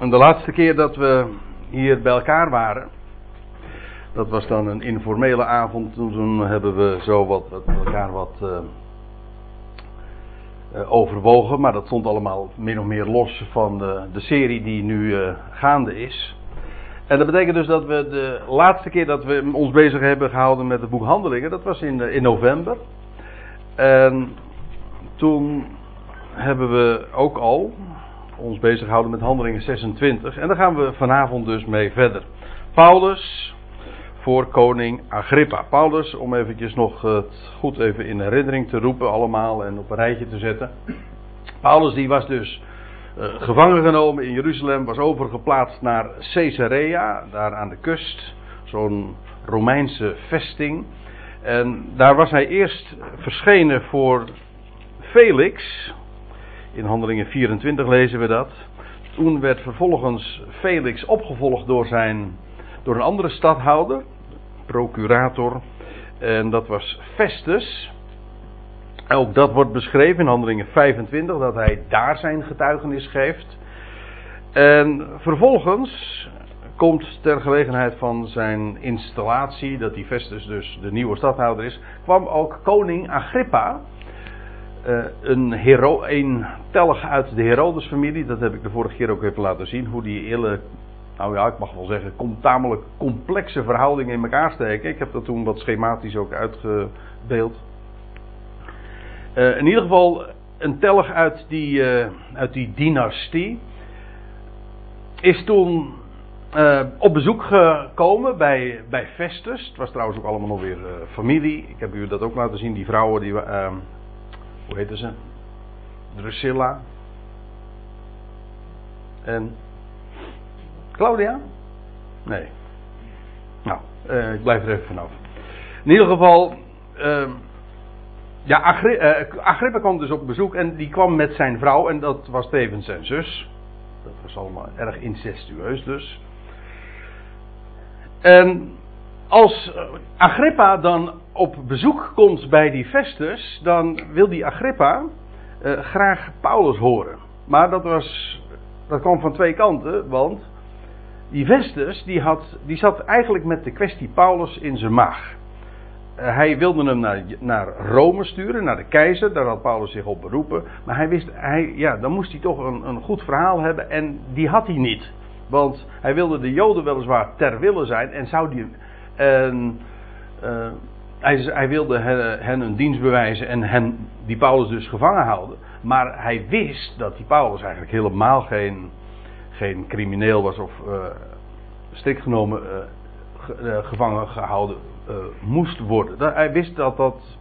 En de laatste keer dat we hier bij elkaar waren, dat was dan een informele avond. Toen hebben we zo wat, met elkaar wat uh, uh, overwogen. Maar dat stond allemaal min of meer los van de, de serie die nu uh, gaande is. En dat betekent dus dat we de laatste keer dat we ons bezig hebben gehouden met het boek Handelingen, dat was in, in november. En toen hebben we ook al ons bezig gehouden met Handelingen 26. En daar gaan we vanavond dus mee verder. Paulus voor koning Agrippa. Paulus, om eventjes nog het goed even in herinnering te roepen allemaal en op een rijtje te zetten. Paulus die was dus uh, gevangen genomen in Jeruzalem, was overgeplaatst naar Caesarea, daar aan de kust. Zo'n Romeinse vesting. En daar was hij eerst verschenen voor Felix. In Handelingen 24 lezen we dat. Toen werd vervolgens Felix opgevolgd door, zijn, door een andere stadhouder, procurator. En dat was Festus. Ook dat wordt beschreven in Handelingen 25, dat hij daar zijn getuigenis geeft. En vervolgens komt ter gelegenheid van zijn installatie, dat die Festus dus de nieuwe stadhouder is, kwam ook koning Agrippa, een, hero, een tellig uit de Herodes-familie, dat heb ik de vorige keer ook even laten zien, hoe die hele, nou ja, ik mag wel zeggen, tamelijk complexe verhoudingen in elkaar steken. Ik heb dat toen wat schematisch ook uitgebeeld. Uh, in ieder geval een tellig uit die, uh, uit die dynastie is toen uh, op bezoek gekomen bij, bij Festus. Het was trouwens ook allemaal nog weer familie. Ik heb u dat ook laten zien, die vrouwen die hoe heette ze? Drusilla. En Claudia? Nee. Nou, uh, ik blijf er even vanaf. In ieder geval, uh, ja, uh, Agrippa kwam dus op bezoek en die kwam met zijn vrouw en dat was tevens zijn zus. Dat was allemaal erg incestueus dus. En als Agrippa dan op bezoek komt bij die Festus, dan wil die Agrippa uh, graag Paulus horen. Maar dat, was, dat kwam van twee kanten, want die Festus die had, die zat eigenlijk met de kwestie Paulus in zijn maag. Uh, hij wilde hem naar, naar Rome sturen, naar de keizer, daar had Paulus zich op beroepen. Maar hij wist, hij, ja, dan moest hij toch een, een goed verhaal hebben en die had hij niet. Want hij wilde de Joden weliswaar ter wille zijn en zou die. En, uh, hij, hij, wilde hen, een dienst bewijzen en hen, die Paulus dus gevangen houden. Maar hij wist dat die Paulus eigenlijk helemaal geen, geen crimineel was of uh, strikt genomen ge, gevangen gehouden moest worden. hij wist dat dat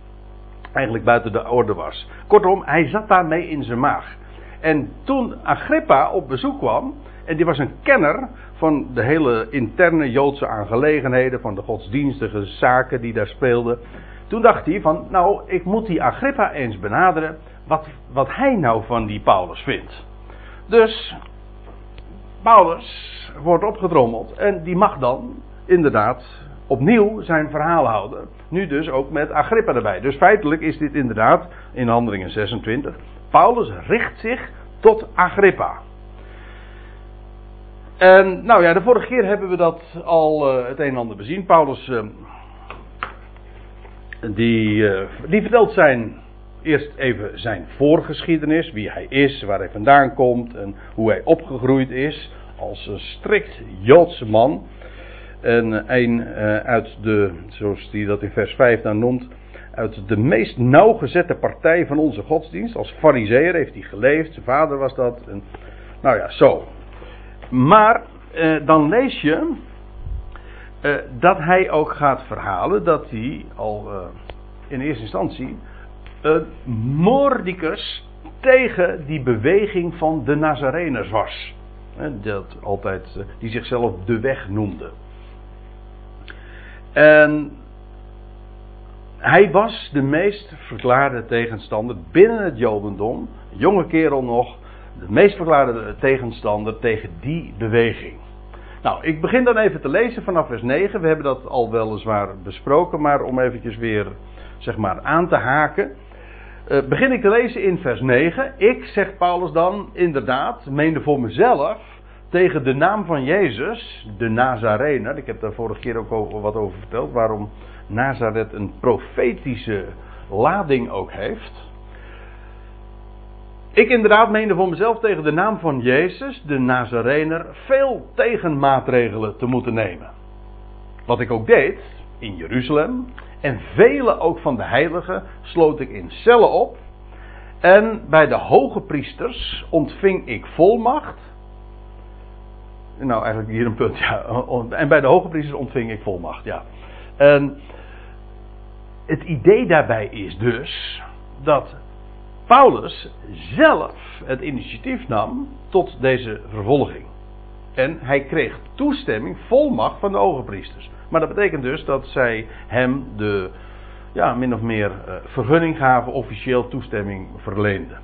eigenlijk buiten de orde was. Kortom, hij zat daarmee in zijn maag. En toen Agrippa op bezoek kwam, en die was een kenner van de hele interne Joodse aangelegenheden, van de godsdienstige zaken die daar speelden. Toen dacht hij van, nou, ik moet die Agrippa eens benaderen, wat, wat hij nou van die Paulus vindt. Dus, Paulus wordt opgedrommeld en die mag dan inderdaad opnieuw zijn verhaal houden. Nu dus ook met Agrippa erbij. Dus feitelijk is dit inderdaad in Handelingen 26. Paulus richt zich tot Agrippa. En nou ja, de vorige keer hebben we dat al uh, het een en ander bezien. Paulus, uh, die, uh, die vertelt zijn, eerst even zijn voorgeschiedenis, wie hij is, waar hij vandaan komt en hoe hij opgegroeid is als een strikt Joodse man. En een uit de, zoals hij dat in vers 5 dan noemt, uit de meest nauwgezette partij van onze godsdienst. Als fariseer heeft hij geleefd, zijn vader was dat. Nou ja, zo. Maar eh, dan lees je eh, dat hij ook gaat verhalen dat hij al eh, in eerste instantie een mordicus tegen die beweging van de Nazareners was. Dat altijd, die zichzelf de weg noemde. En hij was de meest verklaarde tegenstander binnen het Jodendom, jonge kerel nog, de meest verklaarde tegenstander tegen die beweging. Nou, ik begin dan even te lezen vanaf vers 9. We hebben dat al weliswaar besproken, maar om eventjes weer zeg maar aan te haken. Uh, begin ik te lezen in vers 9. Ik, zegt Paulus dan, inderdaad, meende voor mezelf tegen de naam van Jezus, de Nazarener. Ik heb daar vorige keer ook wat over verteld. Waarom Nazareth een profetische lading ook heeft. Ik inderdaad meende voor mezelf tegen de naam van Jezus, de Nazarener, veel tegenmaatregelen te moeten nemen. Wat ik ook deed in Jeruzalem. En vele ook van de heiligen sloot ik in cellen op. En bij de hoge priesters ontving ik volmacht. Nou, eigenlijk hier een punt, ja. En bij de hoge priesters ontving ik volmacht, ja. En het idee daarbij is dus dat Paulus zelf het initiatief nam tot deze vervolging. En hij kreeg toestemming, volmacht van de ogenpriesters. Maar dat betekent dus dat zij hem de, ja, min of meer uh, vergunning gaven, officieel toestemming verleenden.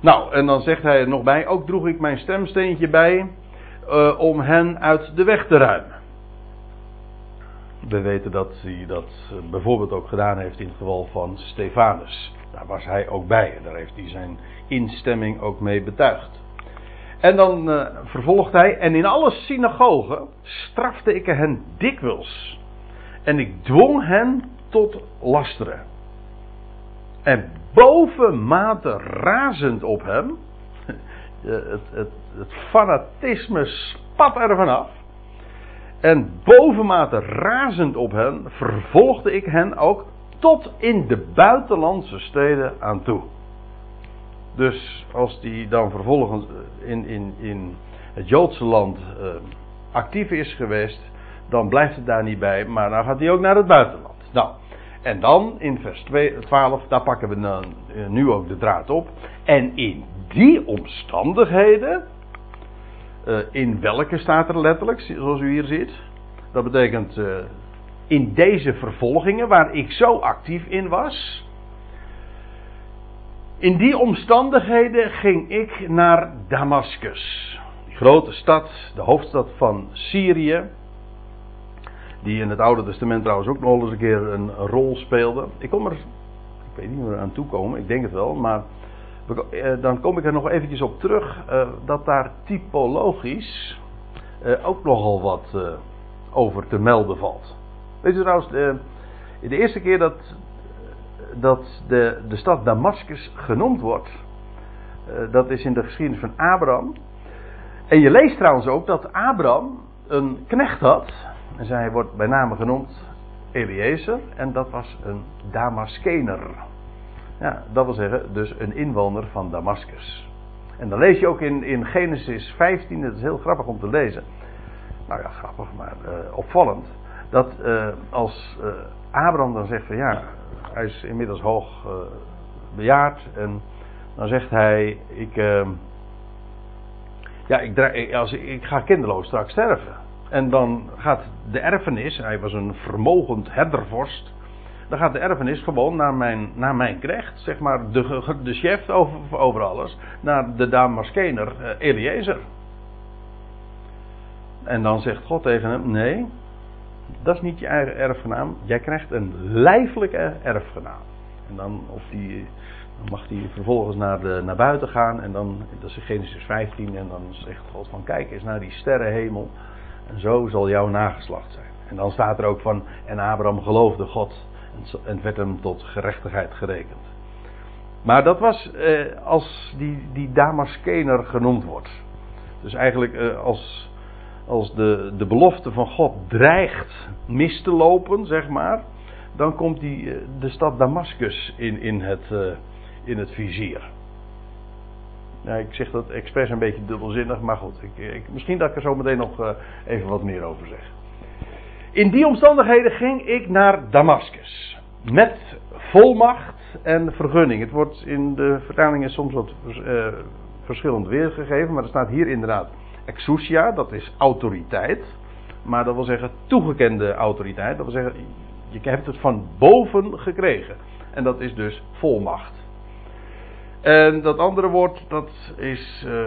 Nou, en dan zegt hij er nog bij, ook droeg ik mijn stemsteentje bij uh, om hen uit de weg te ruimen. We weten dat hij dat eh, bijvoorbeeld ook gedaan heeft in het geval van Stefanus. Daar was hij ook bij en daar heeft hij zijn instemming ook mee betuigd. En dan uh, vervolgt hij, en in alle synagogen strafte ik hen dikwijls. En ik dwong hen tot lasteren. En bovenmate razend op hem, het, het, het fanatisme spat er vanaf. En bovenmate razend op hen vervolgde ik hen ook tot in de buitenlandse steden aan toe. Dus als die dan vervolgens in, in, in het Joodse land uh, actief is geweest, dan blijft het daar niet bij, maar dan gaat hij ook naar het buitenland. Nou, en dan in vers 12, daar pakken we dan uh, nu ook de draad op. En in die omstandigheden, in welke staat er letterlijk, zoals u hier ziet? Dat betekent in deze vervolgingen waar ik zo actief in was. In die omstandigheden ging ik naar Damascus. Die grote stad, de hoofdstad van Syrië. Die in het Oude Testament trouwens ook nog eens een keer een rol speelde. Ik kom er, ik weet niet we aan toe komen, ik denk het wel, maar eh, dan kom ik er nog eventjes op terug uh, dat daar typologisch uh, ook nogal wat over te melden valt. Weet u trouwens, de, de eerste keer dat, dat de, de stad Damascus genoemd wordt, dat is in de geschiedenis van Abraham. En je leest trouwens ook dat Abraham een knecht had, en zij wordt bij name genoemd Eliezer, en dat was een Damaskener. Ja, dat wil zeggen, dus een inwoner van Damascus. En dan lees je ook in, in Genesis 15, dat is heel grappig om te lezen. Nou ja, grappig, maar uh, opvallend dat uh, als uh, Abraham dan zegt van ja, hij is inmiddels hoog bejaard en dan zegt hij, ik, ja, ik, als, ik ga kinderloos straks sterven. En dan gaat de erfenis, hij was een vermogend herdervorst, dan gaat de erfenis gewoon naar mijn, naar mijn krecht, zeg maar de, de chef over, over alles, naar de Damaskener Eliezer. En dan zegt God tegen hem, nee, dat is niet je eigen erfgenaam. Jij krijgt een lijfelijke erfgenaam. En dan, of die, mag hij vervolgens naar, de, naar buiten gaan. En dan, dat is Genesis 15. En dan zegt God van kijk eens naar die sterrenhemel. En zo zal jouw nageslacht zijn. En dan staat er ook van, en Abraham geloofde God. En werd hem tot gerechtigheid gerekend. Maar dat was eh, als die, die Damaskener genoemd wordt. Dus eigenlijk eh, als als de, de belofte van God dreigt mis te lopen, zeg maar, dan komt die, eh, de stad Damascus in, in, het, uh, in het vizier. Ik zeg dat expres een beetje dubbelzinnig, maar goed. Ik, ik, misschien dat ik er zo meteen nog uh, even wat meer over zeg. In die omstandigheden ging ik naar Damascus. Met volmacht en vergunning. Het wordt in de vertalingen soms wat uh, verschillend weergegeven, maar er staat hier inderdaad exousia, dat is autoriteit. Maar dat wil zeggen toegekende autoriteit. Dat wil zeggen, je hebt het van boven gekregen. En dat is dus volmacht. En dat andere woord, dat is, uh,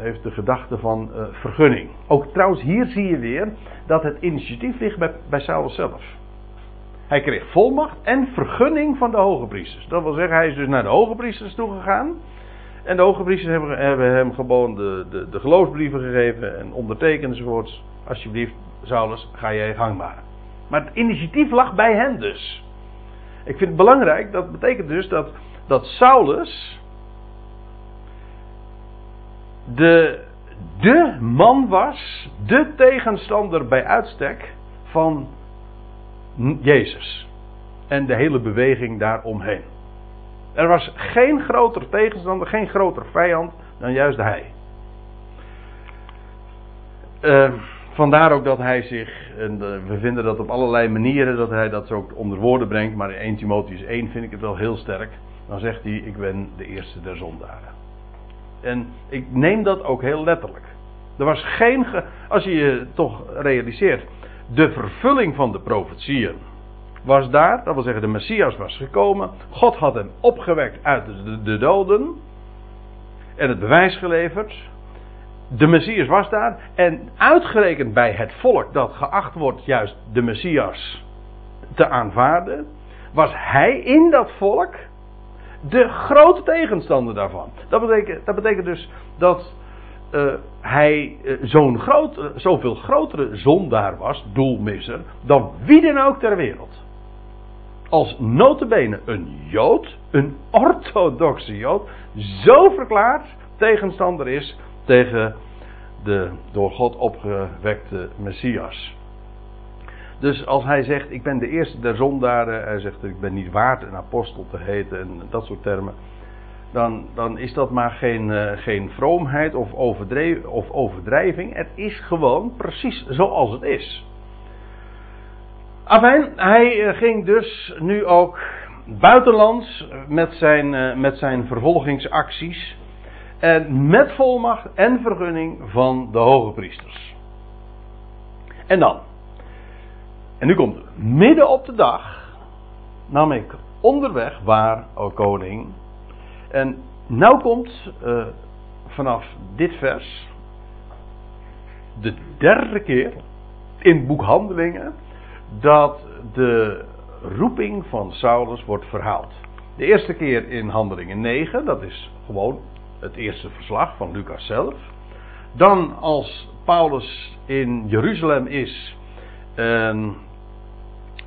heeft de gedachte van uh, vergunning. Ook trouwens, hier zie je weer dat het initiatief ligt bij, bij Saulus zelf. Hij kreeg volmacht en vergunning van de hoge priesters. Dat wil zeggen, hij is dus naar de hoge priesters toegegaan. En de hoge priesters hebben, hebben hem gewoon de, de, de geloofsbrieven gegeven en ondertekend enzovoorts. Alsjeblieft, Saulus, ga jij gang maar. Maar het initiatief lag bij hen dus. Ik vind het belangrijk, dat betekent dus dat, dat Saulus de, de man was, de tegenstander bij uitstek van Jezus. En de hele beweging daaromheen. Er was geen groter tegenstander, geen groter vijand dan juist hij. Uh, vandaar ook dat hij zich, en eh, we vinden dat op allerlei manieren, dat hij dat ook onder woorden brengt, maar in 1 Timotheus 1 vind ik het wel heel sterk. Dan zegt hij, ik ben de eerste der zondaren. En ik neem dat ook heel letterlijk. Er was geen, als je je toch realiseert, de vervulling van de profetieën was daar, dat wil zeggen de Messias was gekomen. God had hem opgewekt uit de, de doden en het bewijs geleverd. De Messias was daar en uitgerekend bij het volk dat geacht wordt juist de Messias te aanvaarden, was hij in dat volk de grote tegenstander daarvan. Dat betekent, dat betekent dus dat uh, hij uh, zo'n groot, uh, zoveel grotere zondaar was, doelmisser, dan wie dan ook ter wereld. Als notabene een Jood, een orthodoxe Jood, zo verklaard tegenstander is tegen de door God opgewekte Messias. Dus als hij zegt, ik ben de eerste der zondaren, hij zegt, ik ben niet waard een apostel te heten en dat soort termen dan, dan is dat maar geen, uh, geen vroomheid of, of overdrijving. Het is gewoon precies zoals het is. Afijn, hij eh, ging dus nu ook buitenlands met zijn, uh, met zijn vervolgingsacties. En met volmacht en vergunning van de hoge priesters. En dan. En nu komt. Midden op de dag nam ik onderweg waar, o koning, en nou komt uh, vanaf dit vers de derde keer in boekhandelingen dat de roeping van Saulus wordt verhaald. De eerste keer in Handelingen 9, dat is gewoon het eerste verslag van Lucas zelf. Dan als Paulus in Jeruzalem is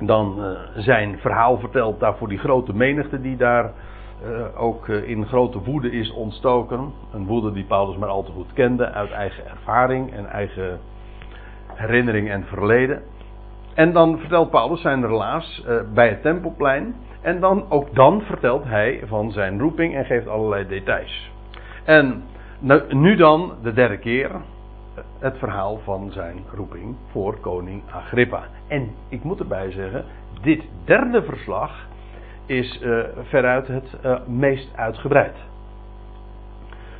dan uh, zijn verhaal vertelt daar voor die grote menigte die daar uh, ook uh, in grote woede is ontstoken. Een woede die Paulus maar al te goed kende uit eigen ervaring en eigen herinnering en verleden. En dan vertelt Paulus zijn relaas bij het tempelplein. En dan, ook dan vertelt hij van zijn roeping en geeft allerlei details. En nu, nu dan de derde keer het verhaal van zijn roeping voor koning Agrippa. En ik moet erbij zeggen, dit derde verslag is uh, veruit het uh, meest uitgebreid.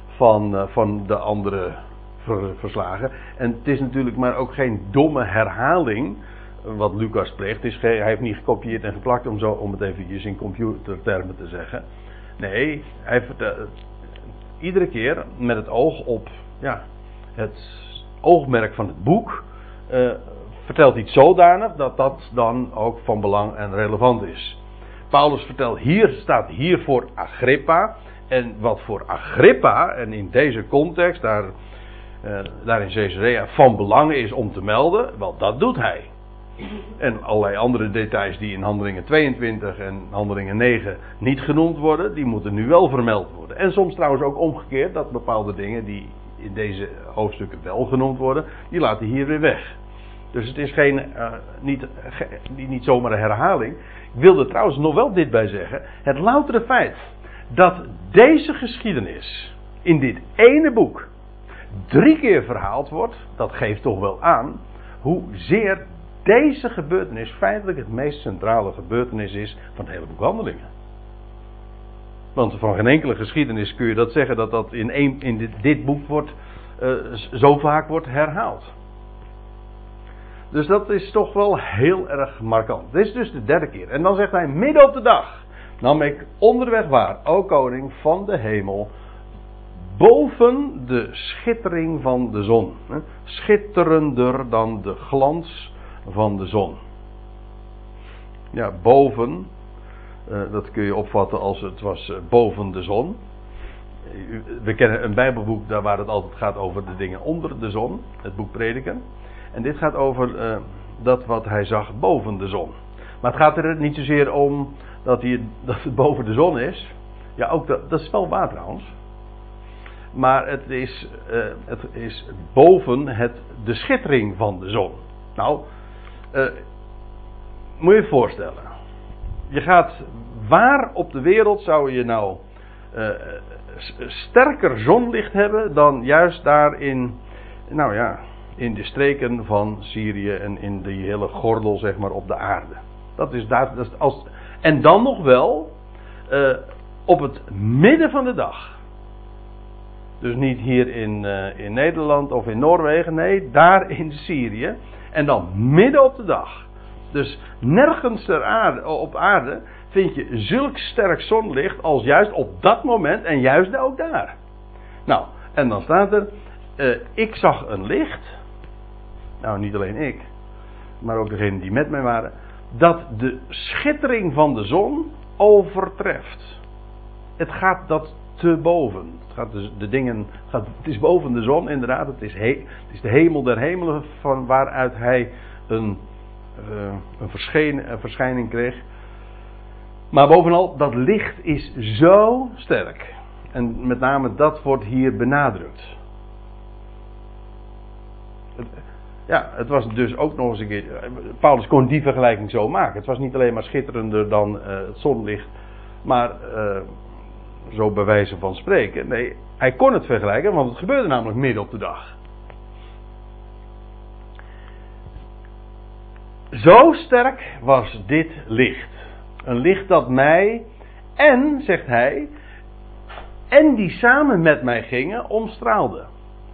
Van, uh, van de andere ver, verslagen. En het is natuurlijk maar ook geen domme herhaling wat Lucas pleegt. Is hij heeft niet gekopieerd en geplakt om, zo, om het eventjes in computertermen te zeggen. Nee, hij vertelt iedere keer met het oog op ja, het oogmerk van het boek. vertelt iets zodanig dat dat dan ook van belang en relevant is. Paulus vertelt hier, staat hier voor Agrippa. En wat voor Agrippa, en in deze context, daar, uh, daar in Caesarea, van belang is om te melden, wel dat doet hij. En allerlei andere details die in handelingen 22 en handelingen 9 niet genoemd worden, die moeten nu wel vermeld worden. En soms trouwens ook omgekeerd, dat bepaalde dingen die in deze hoofdstukken wel genoemd worden, die laten hier weer weg. Dus het is geen, uh, niet, niet zomaar een herhaling. Ik wil er trouwens nog wel dit bij zeggen. Het loutere feit dat deze geschiedenis in dit ene boek drie keer verhaald wordt, dat geeft toch wel aan hoezeer deze gebeurtenis feitelijk het meest centrale gebeurtenis is van het hele boek Handelingen. Want van geen enkele geschiedenis kun je dat zeggen dat dat in, een, in dit, dit boek wordt, uh, zo vaak wordt herhaald. Dus dat is toch wel heel erg markant. Dit is dus de derde keer. En dan zegt hij, midden op de dag nam ik onderweg waar, o koning van de hemel, boven de schittering van de zon. Schitterender dan de glans van de zon. Ja, boven, uh, dat kun je opvatten als het was uh, boven de zon. we kennen een Bijbelboek daar waar het altijd gaat over de dingen onder de zon, het boek Prediken. En dit gaat over uh, dat wat hij zag boven de zon. Maar het gaat er niet zozeer om dat, hij, dat het boven de zon is. Ja, ook dat, dat is wel waar trouwens. Maar het is, het is boven het, de schittering van de zon. Nou, moet je je voorstellen. Je gaat, waar op de wereld zou je nou uh, sterker zonlicht hebben dan juist daar in, nou ja, in de streken van Syrië en in die hele gordel zeg maar op de aarde. Dat is daar, dat als, en dan nog wel uh, op het midden van de dag. Dus niet hier in, uh, in Nederland of in Noorwegen, nee, daar in Syrië. En dan midden op de dag. Dus nergens ter aarde, op aarde vind je zulk sterk zonlicht als juist op dat moment en juist ook daar. Nou, en dan staat er, uh, ik zag een licht. Nou, niet alleen ik, maar ook degenen die met mij waren. Dat de schittering van de zon overtreft. Het gaat dat te boven. Het, gaat dus de dingen, gaat, het is boven de zon inderdaad. Het is, he, het is de hemel der hemelen van waaruit hij een, een, verscheen, een verschijning kreeg. Maar bovenal, dat licht is zo sterk. En met name dat wordt hier benadrukt. Ja, het was dus ook nog eens een keer. Paulus kon die vergelijking zo maken. Het was niet alleen maar schitterender dan uh, het zonlicht. Maar uh, zo bij wijze van spreken. Nee, hij kon het vergelijken, want het gebeurde namelijk midden op de dag. Zo sterk was dit licht. Een licht dat mij en, zegt hij, en die samen met mij gingen, omstraalde.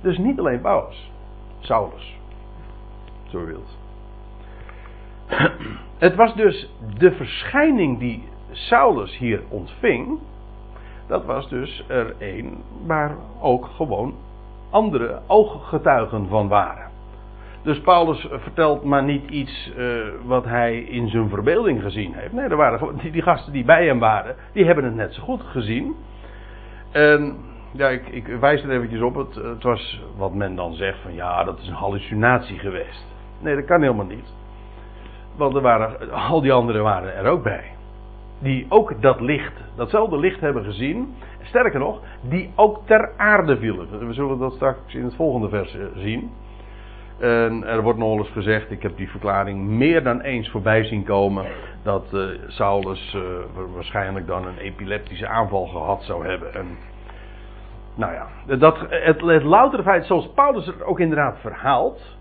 Dus niet alleen Paulus, Saulus. Zo. Het was dus de verschijning die Saulus hier ontving. Dat was dus er een waar ook gewoon andere ooggetuigen van waren. Dus Paulus vertelt maar niet iets uh, wat hij in zijn verbeelding gezien heeft. Nee, er waren die, die, gasten die bij hem waren, die hebben het net zo goed gezien. En ja, ik, ik wijs er eventjes op. Het, het, was wat men dan zegt van ja, dat is een hallucinatie geweest. Nee, dat kan helemaal niet. Want er waren, al die anderen waren er ook bij. Die ook dat licht, datzelfde licht hebben gezien. Sterker nog, die ook ter aarde vielen. We zullen dat straks in het volgende vers eh, zien. En er wordt nog eens gezegd, ik heb die verklaring meer dan eens voorbij zien komen, dat uh, Saulus uh, waarschijnlijk dan een epileptische aanval gehad zou hebben. En, nou ja, dat, het, het loutere feit, zoals Paulus het ook inderdaad verhaalt,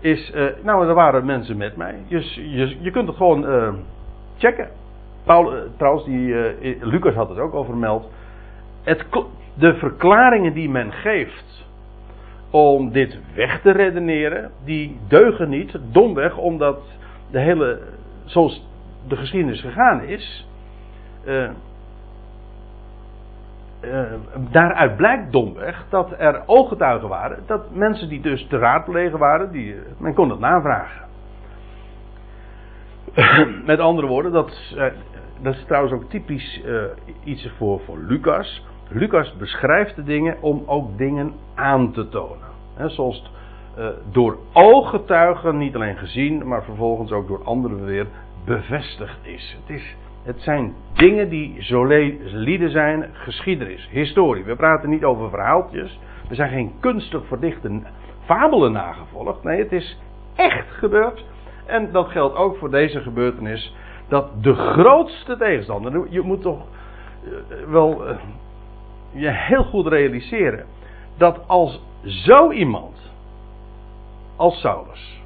is, uh, nou er waren mensen met mij. Dus je, je kunt het gewoon checken. Paul, trouwens, die, Lucas had het ook over vermeld. Het, de verklaringen die men geeft om dit weg te redeneren, die deugen niet, domweg omdat de hele, zoals de geschiedenis gegaan is, uh, uh, daaruit blijkt domweg dat er ooggetuigen waren, dat mensen die dus te raadplegen waren, die, men kon dat navragen. Met andere woorden, dat, dat is trouwens ook typisch iets voor, voor Lucas. Lucas beschrijft de dingen om ook dingen aan te tonen. He, zoals uh, door ooggetuigen niet alleen gezien, maar vervolgens ook door anderen weer bevestigd is. Het, is, het zijn dingen die solide zijn, geschiedenis, historie. We praten niet over verhaaltjes. We zijn geen kunstig verdichte fabelen nagevolgd. Nee, het is echt gebeurd. En dat geldt ook voor deze gebeurtenis. Dat de grootste tegenstander. Je moet toch uh, wel uh, je heel goed realiseren. Dat als zo iemand als Saulus,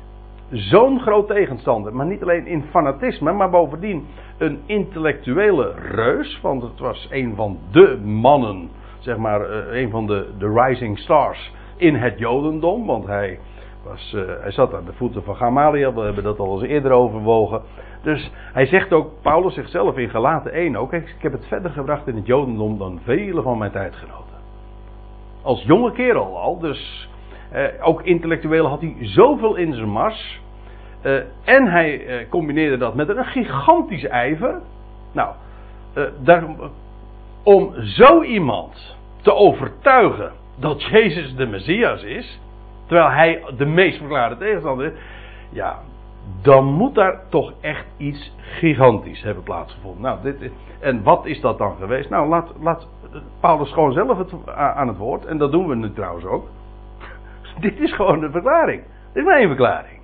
zo'n groot tegenstander, maar niet alleen in fanatisme, maar bovendien een intellectuele reus, want het was een van de mannen, zeg maar, eh, een van de, de rising stars in het Jodendom, want hij, was, uh, hij zat aan de voeten van Gamaliel, we hebben dat al eens eerder overwogen. Dus hij zegt ook, Paulus zichzelf in Galaten 1 ook, ik heb het verder gebracht in het Jodendom dan vele van mijn tijdgenoten. Als jonge kerel al, dus eh, ook intellectueel had hij zoveel in zijn mars. Eh, en hij eh, combineerde dat met een gigantische ijver. Nou, daar, om zo iemand te overtuigen dat Jezus de Messias is, terwijl hij de meest verklaarde tegenstander is, ja, dan moet daar toch echt iets gigantisch hebben plaatsgevonden. Nou, dit, en wat is dat dan geweest? Nou, laat, laat Paulus gewoon zelf het, aan het woord, en dat doen we nu trouwens ook. dit is gewoon de verklaring. Dit is één verklaring.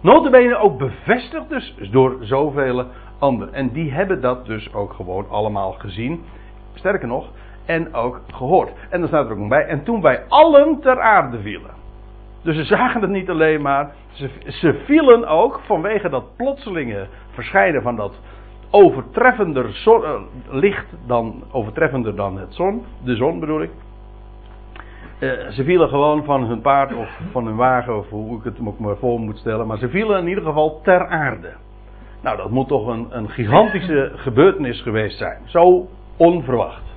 Notabene ook bevestigd dus door zoveel anderen. En die hebben dat dus ook gewoon allemaal gezien. Sterker nog, en ook gehoord. En dan staat er ook bij. En toen wij allen ter aarde vielen. Dus ze zagen het niet alleen maar. Ze, ze vielen ook vanwege dat plotselinge verschijnen van dat overtreffender eh, licht dan overtreffender dan het zon, de zon bedoel ik. Uh, ze vielen gewoon van hun paard of van hun wagen, of hoe ik het ook maar voor moet stellen. Maar ze vielen in ieder geval ter aarde. Nou, dat moet toch een, een gigantische gebeurtenis geweest zijn. Zo onverwacht.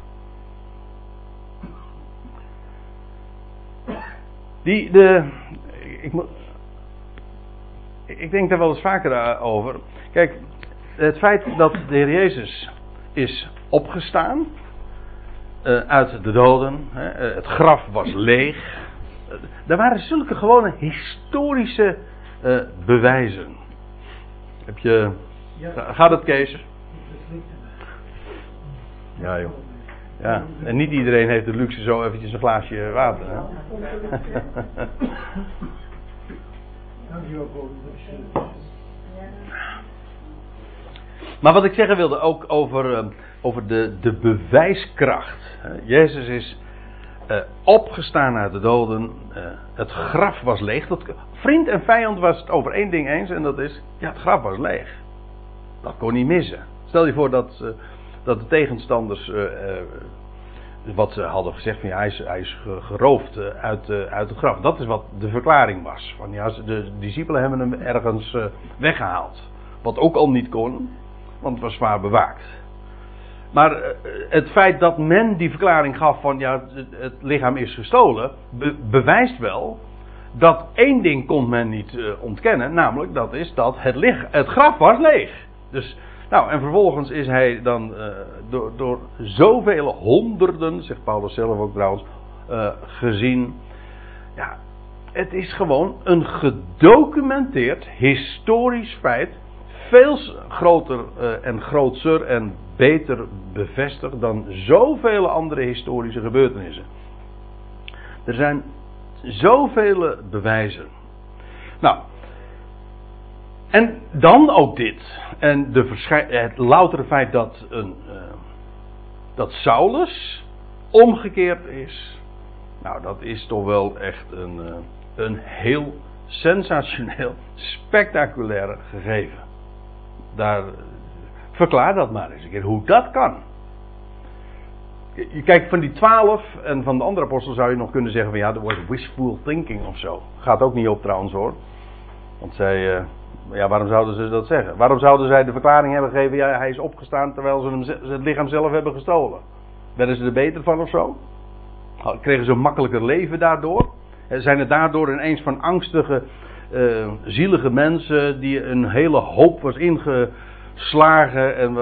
Die, de, ik, ik denk daar wel eens vaker over. Kijk, het feit dat de Heer Jezus is opgestaan uh, uit de doden, uh, het graf was leeg. Er waren zulke gewone historische bewijzen. Heb je. Ja. Gaat het, Kees? Ja, joh. Ja, en niet iedereen heeft de luxe zo eventjes een glaasje water. Hè? Maar wat ik zeggen wilde ook over, ehm, over de, de bewijskracht. Jezus is uh, opgestaan uit de doden. Uh, het graf was leeg. Dat, vriend en vijand was het over één ding eens. En dat is, ja het graf was leeg. Dat kon niet missen. Stel je voor dat, uh, dat de tegenstanders wat ze hadden gezegd van ja, hij is, hij is geroofd uit, uit het graf. Dat is wat de verklaring was. Van ja, de discipelen hebben hem ergens weggehaald. Wat ook al niet kon want het was zwaar bewaakt. Maar eh, het feit dat men die verklaring gaf van ja, het lichaam is gestolen, bewijst wel dat één ding kon men niet ontkennen, namelijk dat is dat het, het graf was leeg. Dus, nou, en vervolgens is hij dan uh, door, door zoveel honderden, zegt Paulus zelf ook trouwens, gezien. Ja, het is gewoon een gedocumenteerd historisch feit veel groter uh, en grootser en beter bevestigd dan zoveel andere historische gebeurtenissen. Er zijn zoveel bewijzen. Nou, en dan ook dit. En de het loutere feit dat, een, uh, dat Saulus omgekeerd is. Nou, dat is toch wel echt een, uh, een heel sensationeel, spectaculair gegeven daar, verklaar dat maar eens een keer, hoe dat kan. Je kijkt van die twaalf en van de andere apostel zou je nog kunnen zeggen van ja, er was wishful thinking of zo. Gaat ook niet op trouwens hoor. Want zij, uh, ja, waarom zouden ze dat zeggen? Waarom zouden zij de verklaring hebben gegeven, ja, hij is opgestaan terwijl ze hem, het lichaam zelf hebben gestolen? Werden ze er beter van of zo? Kregen ze een makkelijker leven daardoor? Zijn er daardoor ineens van angstige uh, zielige mensen die een hele hoop was ingeslagen en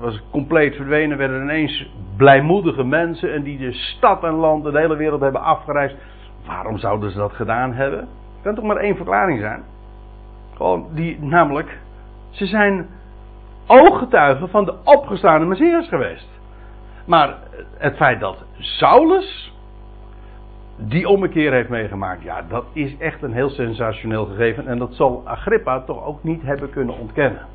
was compleet verdwenen, werden ineens blijmoedige mensen en die de stad en land en de hele wereld hebben afgereisd. Waarom zouden ze dat gedaan hebben? Er kan toch maar één verklaring zijn. Gewoon die, namelijk, ze zijn ooggetuigen van de opgestaande Messias geweest. Maar het feit dat Saulus die ommekeer heeft meegemaakt. Ja, dat is echt een heel sensationeel gegeven. En dat zal Agrippa toch ook niet hebben kunnen ontkennen.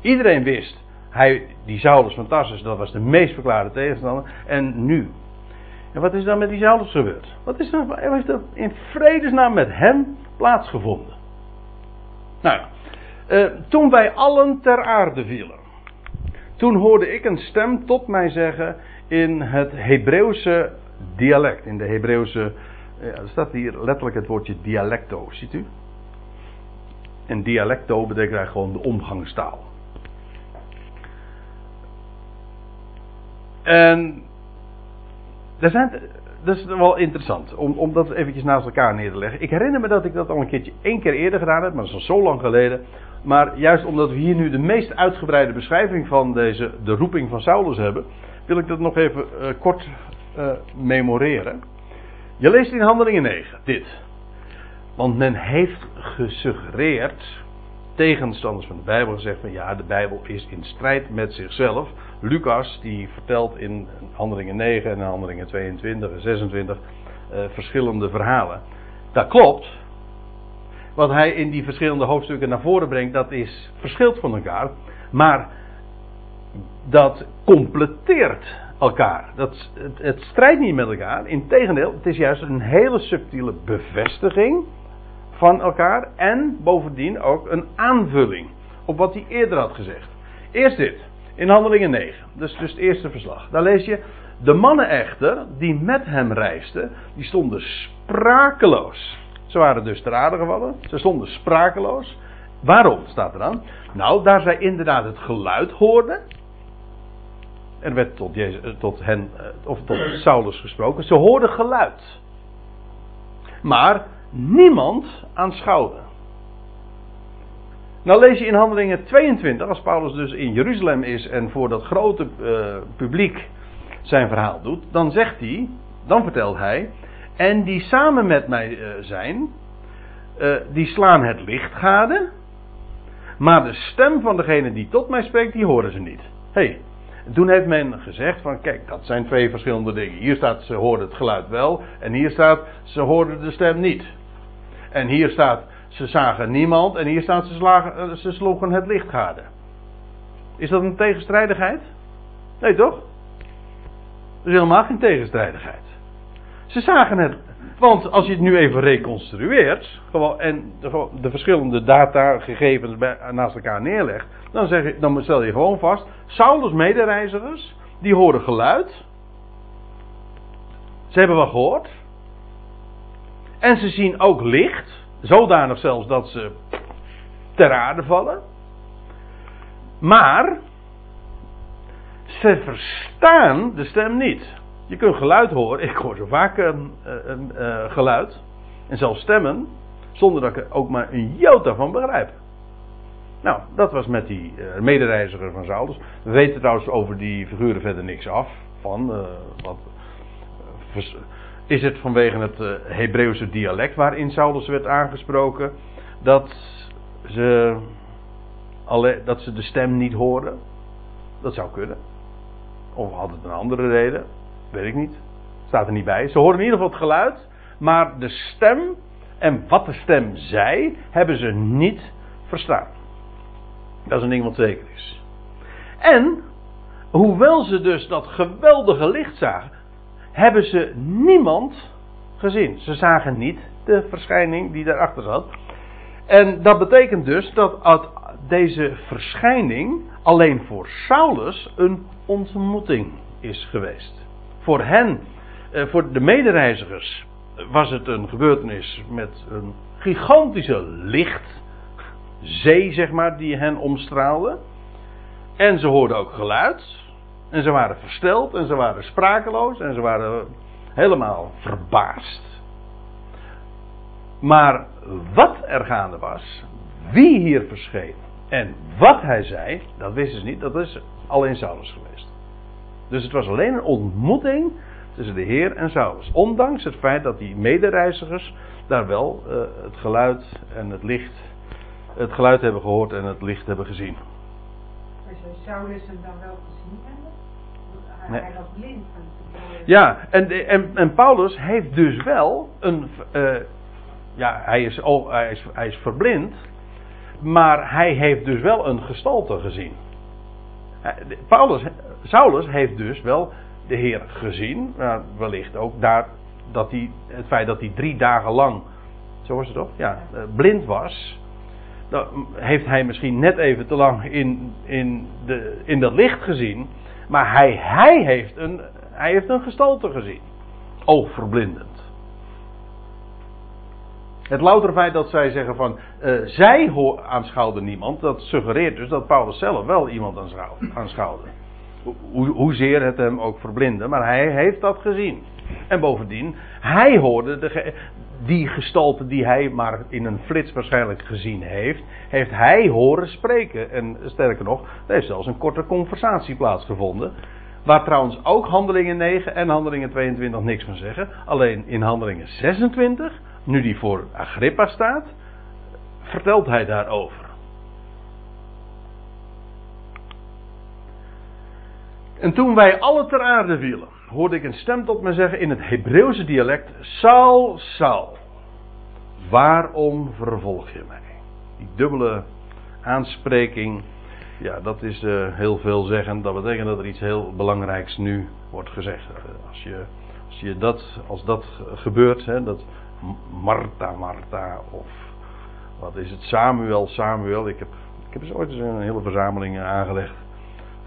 Iedereen wist, hij, die Saulus van Tarsus, dat was de meest verklaarde tegenstander. En nu. En wat is dan met die Saulus gebeurd? Wat is er, is er in vredesnaam met hem plaatsgevonden? Nou uh, toen wij allen ter aarde vielen. Toen hoorde ik een stem tot mij zeggen in het Hebreeuwse dialect. In de Hebreeuwse. Ja, er staat hier letterlijk het woordje dialecto, ziet u? En dialecto betekent eigenlijk gewoon de omgangstaal. En. Er zijn, dat is wel interessant om, om dat eventjes naast elkaar neer te leggen. Ik herinner me dat ik dat al een keertje één keer eerder gedaan heb, maar dat is al zo lang geleden. Maar juist omdat we hier nu de meest uitgebreide beschrijving van deze, de roeping van Saulus hebben, wil ik dat nog even uh, kort uh, memoreren. Je leest in Handelingen 9 dit. Want men heeft gesuggereerd, tegenstanders van de Bijbel gezegd van ja, de Bijbel is in strijd met zichzelf. Lucas die vertelt in Handelingen 9 en Handelingen 22 en 26 uh, verschillende verhalen. Dat klopt. Wat hij in die verschillende hoofdstukken naar voren brengt, dat is verschilt van elkaar. Maar dat completeert elkaar. Dat, het, het strijdt niet met elkaar. Integendeel, het is juist een hele subtiele bevestiging van elkaar. En bovendien ook een aanvulling op wat hij eerder had gezegd. Eerst dit, in Handelingen 9. Dus, dus het eerste verslag. Daar lees je. De mannen echter, die met hem reisden, die stonden sprakeloos. Ze waren dus te aarde gevallen. Ze stonden sprakeloos. Waarom staat er dan? Nou, daar zij inderdaad het geluid hoorden. Er werd tot, eh, tot hen, eh, of tot Saulus gesproken. Ze hoorden geluid. Maar niemand aanschouwde. Nou lees je in Handelingen 22, als Paulus dus in Jeruzalem is en voor dat grote uh, publiek zijn verhaal doet, dan zegt hij, dan vertelt hij, en die samen met mij uh, zijn, uh, die slaan het licht gade, maar de stem van degene die tot mij spreekt, die horen ze niet. hey, toen heeft men gezegd van kijk, dat zijn twee verschillende dingen. Hier staat ze hoorden het geluid wel en hier staat ze hoorden de stem niet. En hier staat ze zagen niemand en hier staat ze, slagen, eh, ze sloegen het licht gade. Is dat een tegenstrijdigheid? Nee toch? Er is helemaal geen tegenstrijdigheid. Ze zagen het. Want als je het nu even reconstrueert. Gewoon, en de, de verschillende datagegevens naast elkaar neerlegt. Dan, zeg dan stel je gewoon vast. Saulus' medereizigers. Die horen geluid. Ze hebben wat gehoord. En ze zien ook licht. Zodanig zelfs dat ze ter aarde vallen. Maar. Ze verstaan de stem niet. Je kunt geluid horen. Ik hoor zo vaak een, een, een, geluid. En zelfs stemmen. Zonder dat ik er ook maar een jota van begrijp. Nou, dat was met die uh, medereiziger van Saulus. We weten trouwens over die figuren verder niks af. Van, uh, wat, is het vanwege het Hebreeuwse dialect waarin Saulus werd aangesproken. Dat ze, dat ze de stem niet horen? Dat zou kunnen. Of had het een andere reden? Weet ik niet. Staat er niet bij. Ze horen in ieder geval het geluid. Maar de stem en wat de stem zei, hebben ze niet verstaan. Dat is een ding wat zeker is. En, hoewel ze dus dat geweldige licht zagen, hebben ze niemand gezien. Ze zagen niet de verschijning die daarachter zat. En dat betekent dus dat deze verschijning alleen voor Saulus een ontmoeting is geweest. Voor hen, eh, voor de medereizigers, was het een gebeurtenis met een gigantische lichtzee, zeg maar, die hen omstraalde. En ze hoorden ook geluid. En ze waren versteld en ze waren sprakeloos en ze waren helemaal verbaasd. Maar wat er gaande was, wie hier verscheen en wat hij zei, dat wisten ze niet. Dat is alleen Saulus geweest. Dus het was alleen een ontmoeting tussen de Heer en Saulus. Ondanks het feit dat die medereizigers daar wel uh, het geluid en het licht, het geluid hebben gehoord en het licht hebben gezien. Maar zou Saulus hem dan wel gezien hebben? Nee. Ja, en, en, en Paulus heeft dus wel een. Uh, ja, hij is, oh, hij, is, hij is verblind. Maar hij heeft dus wel een gestalte gezien. Paulus, Saulus heeft dus wel de Heer gezien. Nou, wellicht ook daar dat hij, het feit dat hij drie dagen lang, zo was het toch? Ja, eh, blind was. Dan heeft hij misschien net even te lang in, in, de, in dat licht gezien. Maar hij, hij, heeft een, hij heeft een gestalte gezien. Oogverblindend. Het louter feit dat zij zeggen van uh, zij aanschouwden niemand, dat suggereert dus dat Paulus zelf wel iemand aanschouwde. Hoe, hoezeer het hem ook verblindde, maar hij heeft dat gezien. En bovendien, hij hoorde de, die gestalte die hij maar in een flits waarschijnlijk gezien heeft, heeft hij horen spreken. En sterker nog, er heeft zelfs een korte conversatie plaatsgevonden. Waar trouwens ook handelingen 9 en handelingen 22 niks van zeggen. Alleen in handelingen 26, nu die voor Agrippa staat, vertelt hij daarover. En toen wij alle ter aarde vielen, hoorde ik een stem tot me zeggen in het Hebreeuwse dialect: Saul, Saul, waarom vervolg je mij? Die dubbele aanspreking, ja, dat is uh, heel veelzeggend. Dat betekent dat er iets heel belangrijks nu wordt gezegd. Als, je, als, je dat, als dat gebeurt, hè, dat Martha, Martha, of wat is het, Samuel, Samuel. Ik heb, ik heb eens ooit eens een hele verzameling aangelegd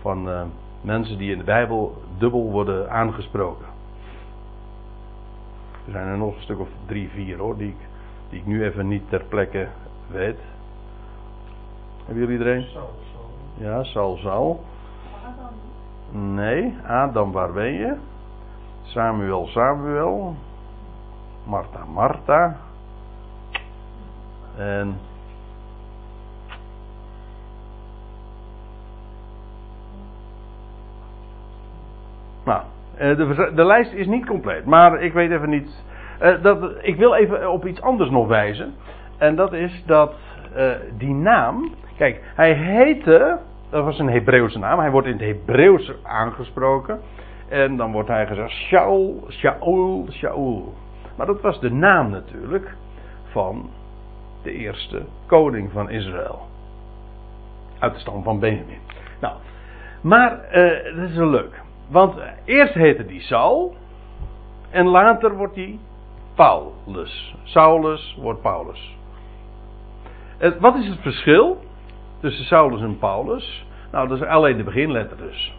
van. Uh, mensen die in de Bijbel dubbel worden aangesproken. Er zijn er nog een stuk of drie, vier hoor, die ik, die ik nu even niet ter plekke weet. Hebben jullie iedereen? Ja, Saul, Saul. Nee, Adam, waar ben je? Samuel, Samuel. Martha, Martha. En Nou, eh, de, de, lijst is niet compleet, maar ik weet even niet. Uh, dat, ik wil even op iets anders nog wijzen. En dat is dat uh, die naam. Kijk, hij heette. Dat was een Hebreeuwse naam. Hij wordt in het Hebreeuws aangesproken. En dan wordt hij gezegd: Shaul, Shaul, Shaul. Maar dat was de naam natuurlijk van de eerste koning van Israël. Uit de stam van Benjamin. Nou, maar uh, dat is wel leuk. Want eerst heette die Saul. En later wordt hij Paulus. Saulus wordt Paulus. Wat is het verschil tussen Saulus en Paulus? Nou, dat is alleen de beginletter dus.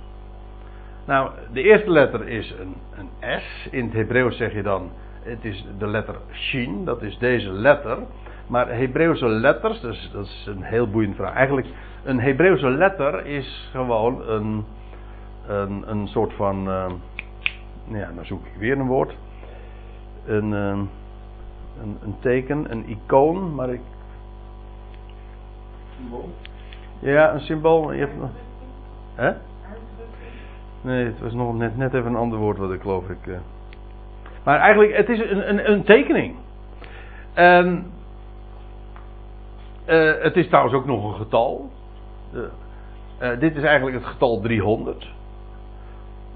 Nou, de eerste letter is een, een S. In het Hebreeuws zeg je dan, het is de letter Shin, dat is deze letter. Maar Hebreeuwse letters, dus, dat is een heel boeiend vraag. Eigenlijk, een Hebreeuwse letter is gewoon een, een, een soort van. Uh, ja, dan zoek ik weer een woord. Een, uh, een, een, teken, een icoon, maar ik. Symbool? Ja, een symbool. Je hebt. Hè? Nee, het was nog net, net even een ander woord wat ik geloof ik. Uh... Maar eigenlijk, het is een, een, een tekening. En. het is trouwens ook nog een getal. dit is eigenlijk het getal 300.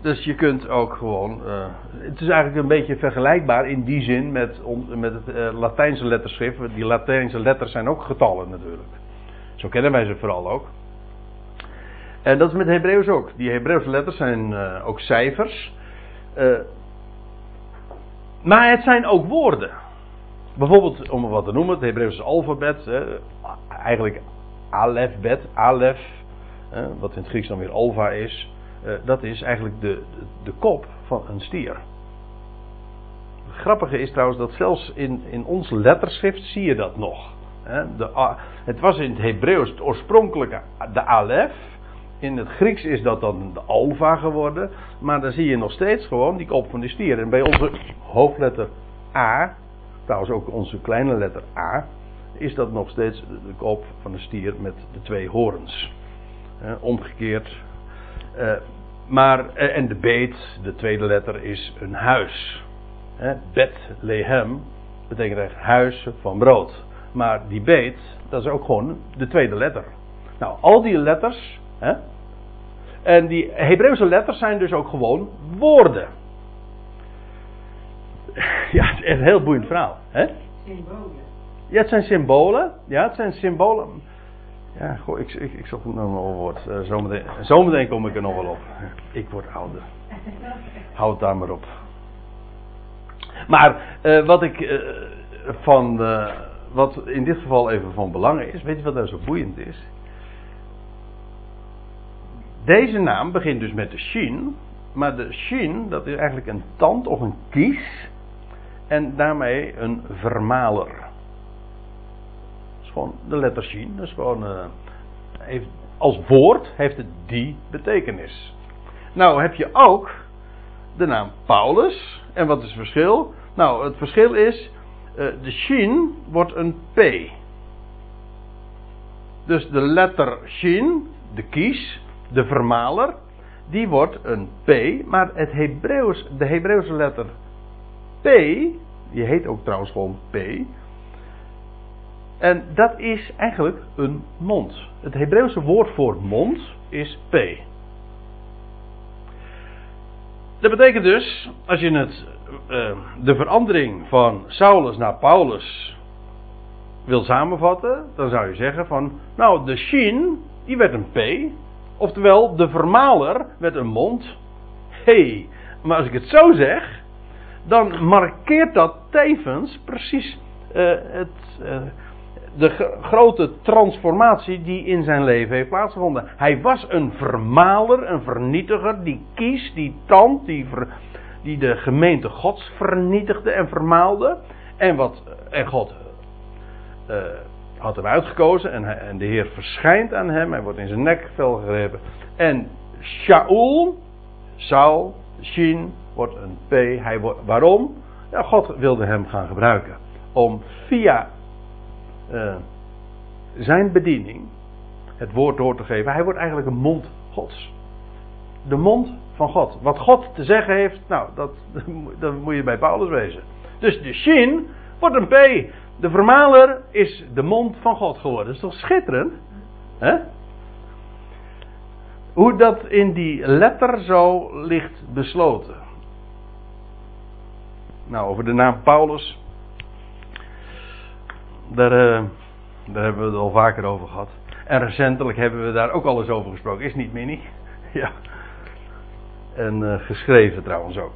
Dus je kunt ook gewoon. Uh, het is eigenlijk een beetje vergelijkbaar in die zin met, met het uh, Latijnse letterschrift. Die Latijnse letters zijn ook getallen natuurlijk. Zo kennen wij ze vooral ook. En dat is met Hebreeuws ook. Die Hebreeuwse letters zijn uh, ook cijfers. maar het zijn ook woorden. Bijvoorbeeld, om wat te noemen, het Hebreeuwse alfabet. eigenlijk alefbet, alef. wat in het Grieks dan weer alfa is. Uh, dat is eigenlijk de, de kop van een stier. Het grappige is trouwens dat zelfs in, in ons letterschrift zie je dat nog. De, het was in het Hebreeuws het oorspronkelijke de alef. In het Grieks is dat dan de alfa geworden. Maar dan zie je nog steeds gewoon die kop van de stier. En bij onze hoofdletter A, trouwens ook onze kleine letter A, is dat nog steeds de kop van de stier met de twee horens. Omgekeerd uh, maar, eh, en de beet, de tweede letter, is een huis. Bethlehem betekent echt huis van brood. Maar die beet, dat is ook gewoon de tweede letter. Nou, al die letters. En die Hebreeuwse letters zijn dus ook gewoon woorden. Ja, het is echt een heel boeiend verhaal. Hè? Symbolen. Ja, het zijn symbolen. Ja, het zijn symbolen. Ja, goh, ik, ik, ik zocht nog een woord. Uh, zometeen, zometeen kom ik er nog wel op. Ik word ouder. Houd daar maar op. Maar uh, wat ik uh, van. wat in dit geval even van belang is. Weet je wat daar zo boeiend is? Deze naam begint dus met de shin. Maar de shin, dat is eigenlijk een tand of een kies. En daarmee een vermaler gewoon de letter Shin. Dat is gewoon. Uh, heeft, als woord heeft het die betekenis. Nou heb je ook de naam Paulus. En wat is het verschil? Nou, het verschil is. Uh, de Shin wordt een P. Dus de letter Shin, de kies, de vermaler. die wordt een P, maar het Hebreeuws, de Hebreeuwse letter P, die heet ook trouwens gewoon P. En dat is eigenlijk een mond. Het Hebreeuwse woord voor mond is P. Dat betekent dus, als je het, uh, de verandering van Saulus naar Paulus wil samenvatten, dan zou je zeggen van, nou, de Shin, die werd een P. Oftewel, de vermaler werd een mond. hey, maar als ik het zo zeg, dan markeert dat tevens precies uh, het, uh, de grote transformatie die in zijn leven heeft plaatsgevonden. Hij was een vermaler, een vernietiger, die kies, die tand, die, de gemeente Gods vernietigde en vermaalde. En, wat, en God uh, had hem uitgekozen en, en, de Heer verschijnt aan hem. Hij wordt in zijn nek vel gegrepen. En Shaul, Saul, Shin, wordt een P. Hij wordt, waarom? God wilde hem gaan gebruiken. Om via uh, zijn bediening het woord door te geven. Hij wordt eigenlijk een mond Gods. De mond van God. Wat God te zeggen heeft, nou, dat, dat moet je bij Paulus wezen. Dus de Shin wordt een P. De vermaler is de mond van God geworden. Dat is toch schitterend? Hè? Hoe dat in die letter zo ligt besloten. Nou, over de naam Paulus. Daar, uh, daar hebben we het al vaker over gehad. En recentelijk hebben we daar ook al eens over gesproken. Is niet Minnie? Ja. En uh, geschreven trouwens ook.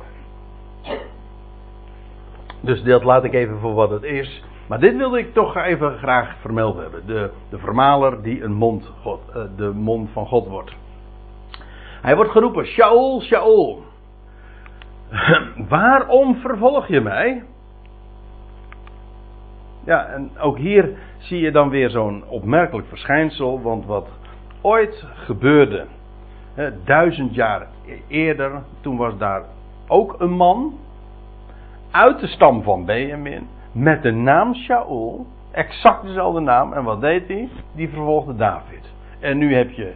Dus dat laat ik even voor wat het is. Maar dit wilde ik toch even graag vermeld hebben. De, de vermaler die een mond, God, uh, de mond van God wordt. Hij wordt geroepen, Shaul, Shaul. Waarom vervolg je mij? Ja, en ook hier zie je dan weer zo'n opmerkelijk verschijnsel. Want wat ooit gebeurde, hè, duizend jaar eerder, toen was daar ook een man uit de stam van Benjamin met de naam Shaul, exact dezelfde naam. En wat deed hij? Die vervolgde David. En nu heb je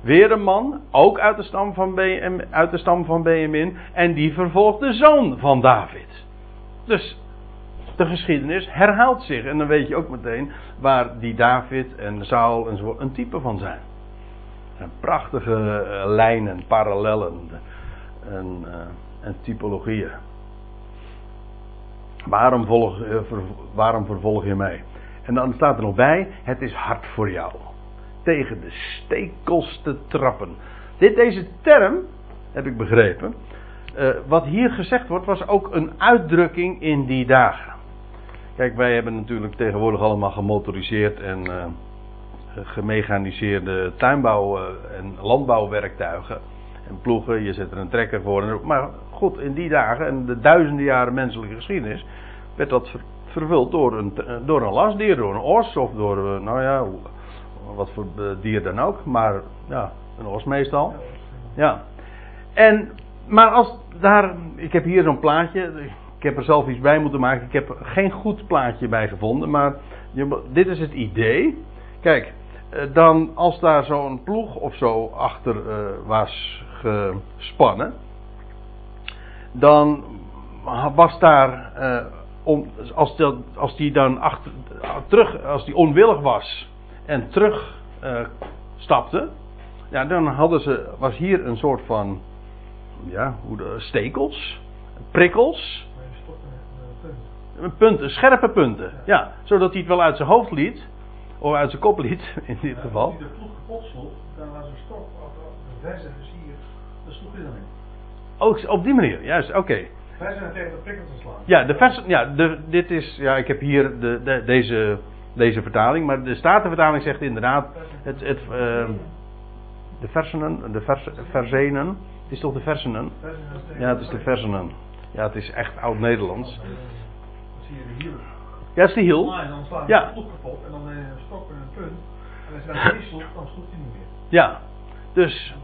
weer een man, ook uit de stam van, Benjamin, uit de stam van Benjamin, en die vervolgt de zoon van David. Dus de geschiedenis herhaalt zich. En dan weet je ook meteen waar die David en Saul zo een type van zijn. Prachtige uh, lijnen, parallellen en, uh, en typologieën. Waarom, volg, ver, waarom vervolg je mij? En dan staat er nog bij: het is hard voor jou. Tegen de stekels te trappen. Dit, deze term, heb ik begrepen. Wat hier gezegd wordt, was ook een uitdrukking in die dagen. Kijk, wij hebben natuurlijk tegenwoordig allemaal gemotoriseerd en uh, gemechaniseerde tuinbouw- en landbouwwerktuigen. En ploegen, je zet er een trekker voor. Maar goed, in die dagen en de duizenden jaren menselijke geschiedenis werd dat vervuld door een, door een lastdier, door een os of door, nou ja, wat voor dier dan ook. Maar ja, een os meestal. Ja. En, maar als daar, ik heb hier zo'n plaatje, ik heb er zelf iets bij moeten maken. Ik heb geen goed plaatje bij gevonden, maar dit is het idee. Kijk, dan als daar zo'n ploeg of zo achter uh, was gespannen, dan was daar, uh, om, als, als die dan achter, terug, als die onwillig was en terug stapte, ja, dan hadden ze, was hier een soort van, ja, hoe de, stekels, prikkels. Punten, scherpe punten. Ja, zodat hij het wel uit zijn hoofd liet. Of uit zijn kop liet, in dit geval. Als hij de ploeg kapot sloeg, dan was een stok, of de versen, dus hier, dan sloeg hij dan in. Oh, op die manier, juist, oké. Okay. Versen tegen de prikkel te slaan. Ja, de versen, ja, de, dit is, ja, ik heb hier de, de, deze, deze vertaling, maar de Statenvertaling zegt inderdaad, het, het, uh, de versenen, de vers, verzenen, het is toch de versenen? Ja, het is de versenen. Ja, het is echt oud-Nederlands. Zie je de hiel. Ja, het is de hiel. En dan slaan Ja. de ploeg kapot en dan neem je een stok en een punt. En als je niet sloeg, dan sloeg hij niet meer. Ja, dus.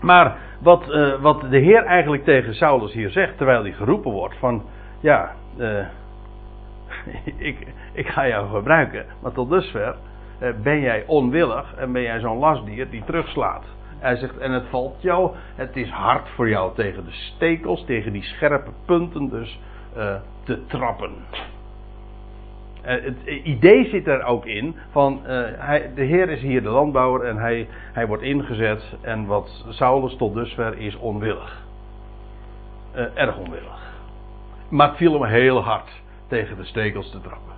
Maar wat, uh, wat de Heer eigenlijk tegen Saulus hier zegt, terwijl hij geroepen wordt: van ja, uh, ik, ik ga jou gebruiken, maar tot dusver uh, ben jij onwillig en ben jij zo'n lastdier die terugslaat. Hij zegt, en het valt jou, het is hard voor jou tegen de stekels, tegen die scherpe punten dus eh, te trappen. Uh, het idee zit er ook in van uh, hij, de Heer is hier de landbouwer en hij, hij wordt ingezet en wat Saulus tot dusver is onwillig. Erg onwillig. Maar het viel hem heel hard tegen de stekels te trappen.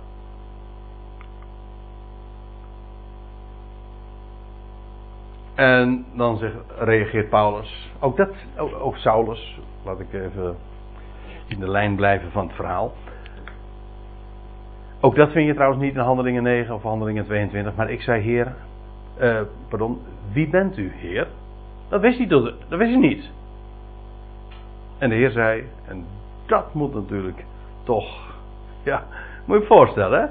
En dan zegt, reageert Paulus, ook dat, ook Saulus, laat ik even in de lijn blijven van het verhaal. Ook dat vind je trouwens niet in Handelingen 9 of Handelingen 22. Maar ik zei, Heer, uh, pardon, wie bent u, Heer? Dat wist hij, dat wist hij niet. En de Heer zei, en dat moet natuurlijk toch, ja, moet je je voorstellen, hè?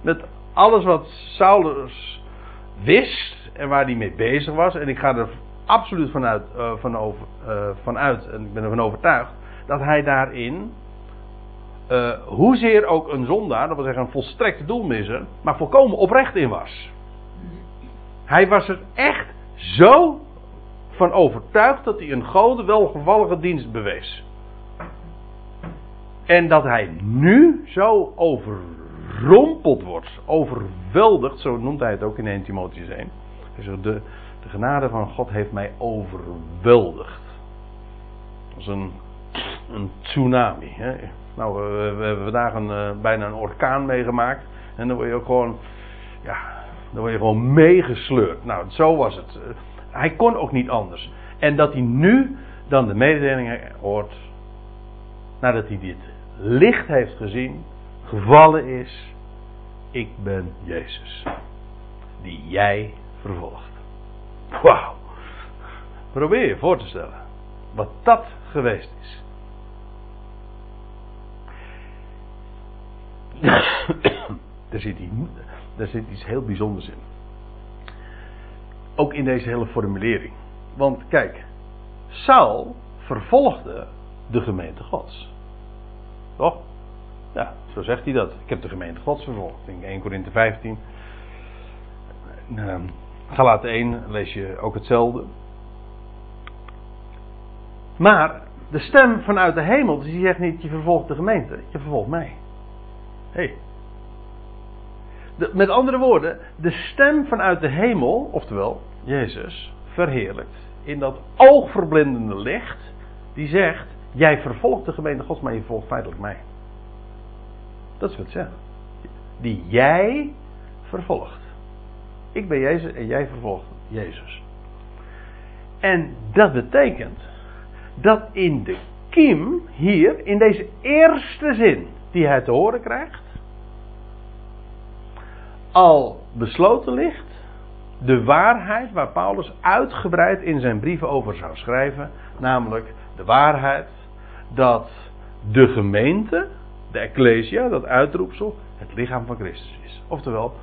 Met alles wat Saulus wist en waar hij mee bezig was. En ik ga er absoluut vanuit, uh, van over, uh, vanuit en ik ben ervan overtuigd, dat hij daarin uh, hoezeer ook een zondaar, dat wil zeggen een volstrekte doelmisser, maar volkomen oprecht in was. Hij was er echt zo van overtuigd dat hij een gode welgevallige dienst bewees. En dat hij nu zo overrompeld wordt, overweldigd, zo noemt hij het ook in 1 Timotheus 1. Hij zegt, de, de genade van God heeft mij overweldigd. Is een, een tsunami. Hè? Nou, we, hebben vandaag een, uh, bijna een orkaan meegemaakt. En dan word je ook gewoon, ja, dan word je gewoon meegesleurd. Nou, zo was het. Uh, hij kon ook niet anders. En dat hij nu dan de mededelingen hoort, nadat hij dit licht heeft gezien, gevallen is, ik ben Jezus, die jij vervolgt. Wauw. Probeer je voor te stellen wat dat geweest is. Daar, zit iets, zit iets heel bijzonders in. Ook in deze hele formulering. Want kijk, Saul vervolgde de gemeente Gods. Toch? Ja, zo zegt hij dat. Ik heb de gemeente Gods vervolgd. In 1 Korinthe 15. Uh, Galaten 1 lees je ook hetzelfde. Maar de stem vanuit de hemel, dus die zegt niet je vervolgt de gemeente, je vervolgt mij. Hey. Met andere woorden, de stem vanuit de hemel, oftewel Jezus, verheerlijkt in dat oogverblindende licht, die zegt: Jij vervolgt de gemeente Gods, maar je vervolgt feitelijk mij. Dat is wat het zegt. Die jij vervolgt. Ik ben Jezus en jij vervolgt Jezus. En dat betekent dat in de kiem, hier, in deze eerste zin die hij te horen krijgt, al besloten ligt de waarheid waar Paulus uitgebreid in zijn brieven over zou schrijven, namelijk de waarheid dat de gemeente, de Ecclesia, dat uitroepsel, het lichaam van Christus is. Oftewel,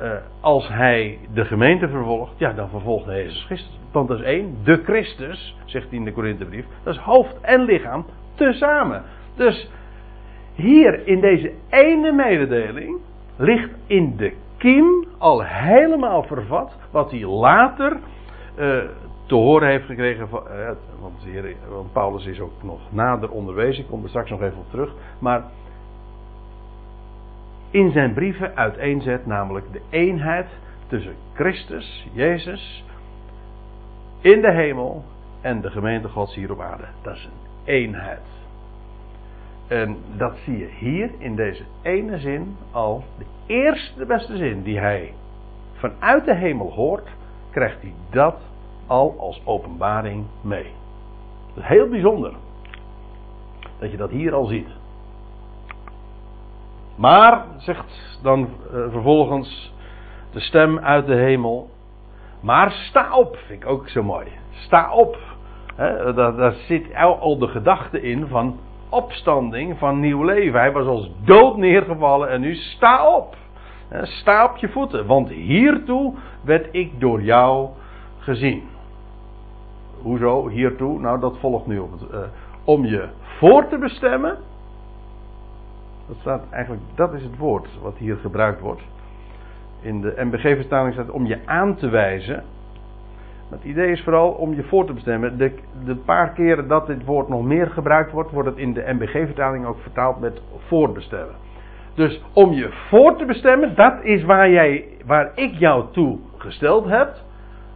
uh, als hij de gemeente vervolgt, ja, dan vervolgt hij Jezus Christus. Want dat is één, de Christus, zegt hij in de Korinthebrief, dat is hoofd en lichaam tezamen. Dus hier in deze ene mededeling ligt in de kiem al helemaal vervat wat hij later uh, te horen heeft gekregen. Van, uh, want, want Paulus is ook nog nader onderwezen, ik kom er straks nog even op terug. Maar in zijn brieven uiteenzet, namelijk de eenheid tussen Christus, Jezus, in de hemel en de gemeente Gods hier op aarde. Dat is een eenheid. En dat zie je hier in deze ene zin al. De eerste beste zin die hij vanuit de hemel hoort, krijgt hij dat al als openbaring mee. Dat is heel bijzonder. Dat je dat hier al ziet. Maar, zegt dan uh, vervolgens de stem uit de hemel. Maar sta op, vind ik ook zo mooi. Sta op. He, daar, daar zit al de gedachte in van opstanding van nieuw leven. Hij was als dood neergevallen en nu sta op. Sta op je voeten, want hiertoe werd ik door jou gezien. Hoezo hiertoe? Nou, dat volgt nu op het. Uh, om je voor te bestemmen. Dat staat eigenlijk, dat is het woord wat hier gebruikt wordt. In de MBG-vertaling staat om je aan te wijzen. Het idee is vooral om je voor te bestemmen. De, de paar keren dat dit woord nog meer gebruikt wordt, wordt het in de MBG-vertaling ook vertaald met voorbestemmen. Dus om je voor te bestemmen, dat is waar, jij, waar ik jou toe gesteld heb.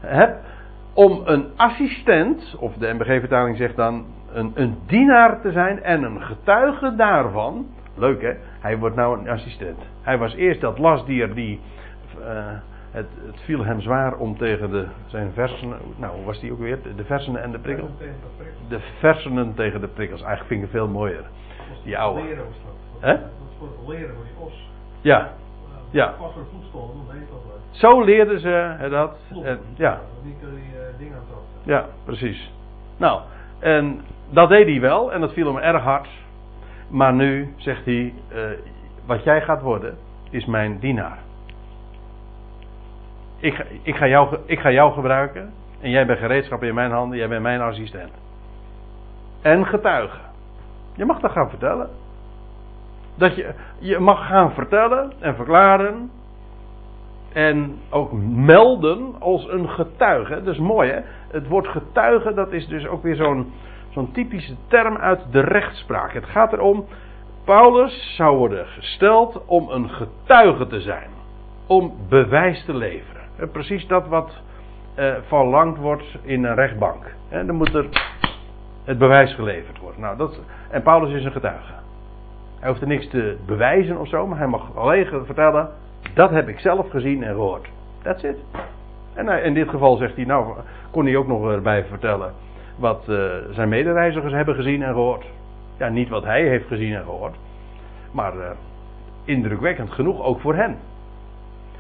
heb om een assistent, of de MBG-vertaling zegt dan een, een dienaar te zijn en een getuige daarvan. Leuk hè, hij wordt nou een assistent. Hij was eerst dat lastdier die. Uh, het, het, viel hem zwaar om tegen de, zijn versenen. Nou, hoe was die ook weer? De, versenen en de prikkels? De versenen tegen de prikkels. Eigenlijk vind ik het veel mooier. Die oude. Hè? Dat is voor het leren voor die os. Ja. Ja. Dat wel. Zo leerden ze dat. En, ja. Aan Ja, precies. Nou, en dat deed hij wel en dat viel hem erg hard. Maar nu zegt hij: uh, Wat jij gaat worden, is mijn dienaar. Ik ga, ik, ga jou, ik ga jou gebruiken. En jij bent gereedschap in mijn handen, jij bent mijn assistent. En getuige. Je mag dat gaan vertellen. Dat je, je mag gaan vertellen en verklaren. En ook melden als een getuige. Dat is mooi hè. Het woord getuige, dat is dus ook weer zo'n zo'n typische term uit de rechtspraak. Het gaat erom, Paulus zou worden gesteld om een getuige te zijn. Om bewijs te leveren. En precies dat wat eh, verlangd wordt in een rechtbank. En dan moet er het bewijs geleverd worden. Nou, dat, en Paulus is een getuige. Hij hoeft er niks te bewijzen of zo, maar hij mag alleen vertellen: dat heb ik zelf gezien en gehoord. That's it. En in dit geval zegt hij, nou, kon hij ook nog erbij vertellen wat zijn medereizigers hebben gezien en gehoord. Ja, niet wat hij heeft gezien en gehoord, maar indrukwekkend genoeg ook voor hen.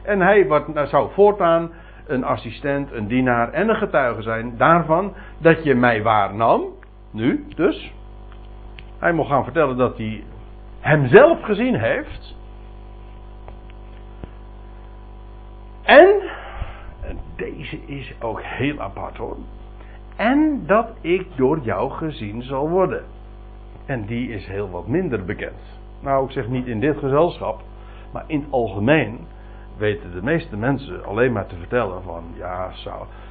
En hij nou, zou voortaan een assistent, een dienaar en een getuige zijn daarvan dat je mij waarnam. Nu dus. Hij mocht gaan vertellen dat hij hemzelf gezien heeft. En, en deze is ook heel apart hoor. En dat ik door jou gezien zal worden. En die is heel wat minder bekend. Nou, ik zeg niet in dit gezelschap, maar in het algemeen weten de meeste mensen alleen maar te vertellen van ja,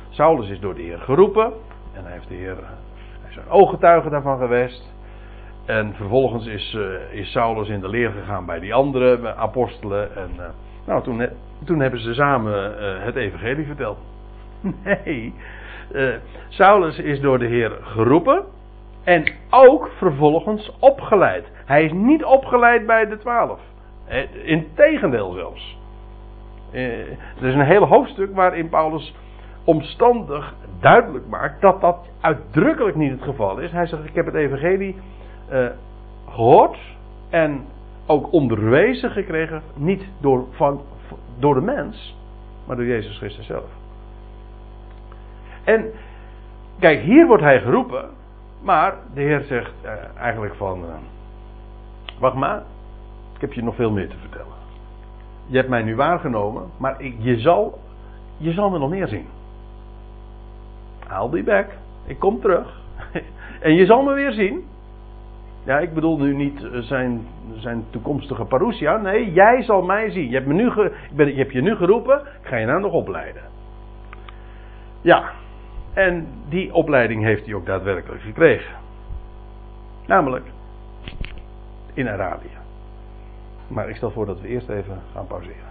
Saulus is door de Heer geroepen en hij heeft de Heer, hij is een ooggetuige daarvan geweest. En vervolgens is, uh, is Saulus in de leer gegaan bij die andere apostelen. En uh, nou, toen, toen hebben ze samen het evangelie verteld. Nee, Saulus is door de Heer geroepen en ook vervolgens opgeleid. Hij is niet opgeleid bij de twaalf. Integendeel zelfs. Eh, er is een hele hoofdstuk waarin Paulus omstandig duidelijk maakt dat dat uitdrukkelijk niet het geval is. Hij zegt: Ik heb het Evangelie uh, gehoord en ook onderwezen gekregen, niet door, van, door de mens, maar door Jezus Christus zelf. En kijk, hier wordt hij geroepen, maar de Heer zegt uh, eigenlijk van: Wacht maar, ik heb je nog veel meer te vertellen je hebt mij nu waargenomen, maar ik, je, zal, je zal me nog meer zien. I'll be back. Ik kom terug. en je zal me weer zien. Ja, ik bedoel nu niet eh, zijn, zijn toekomstige parousia. Nee, jij zal mij zien. Je hebt, me nu ik ben, je, hebt je nu geroepen. Ik ga je nou nog opleiden. Ja, en die opleiding heeft hij ook daadwerkelijk gekregen. Namelijk in Arabië. Maar ik stel voor dat we eerst even gaan pauzeren.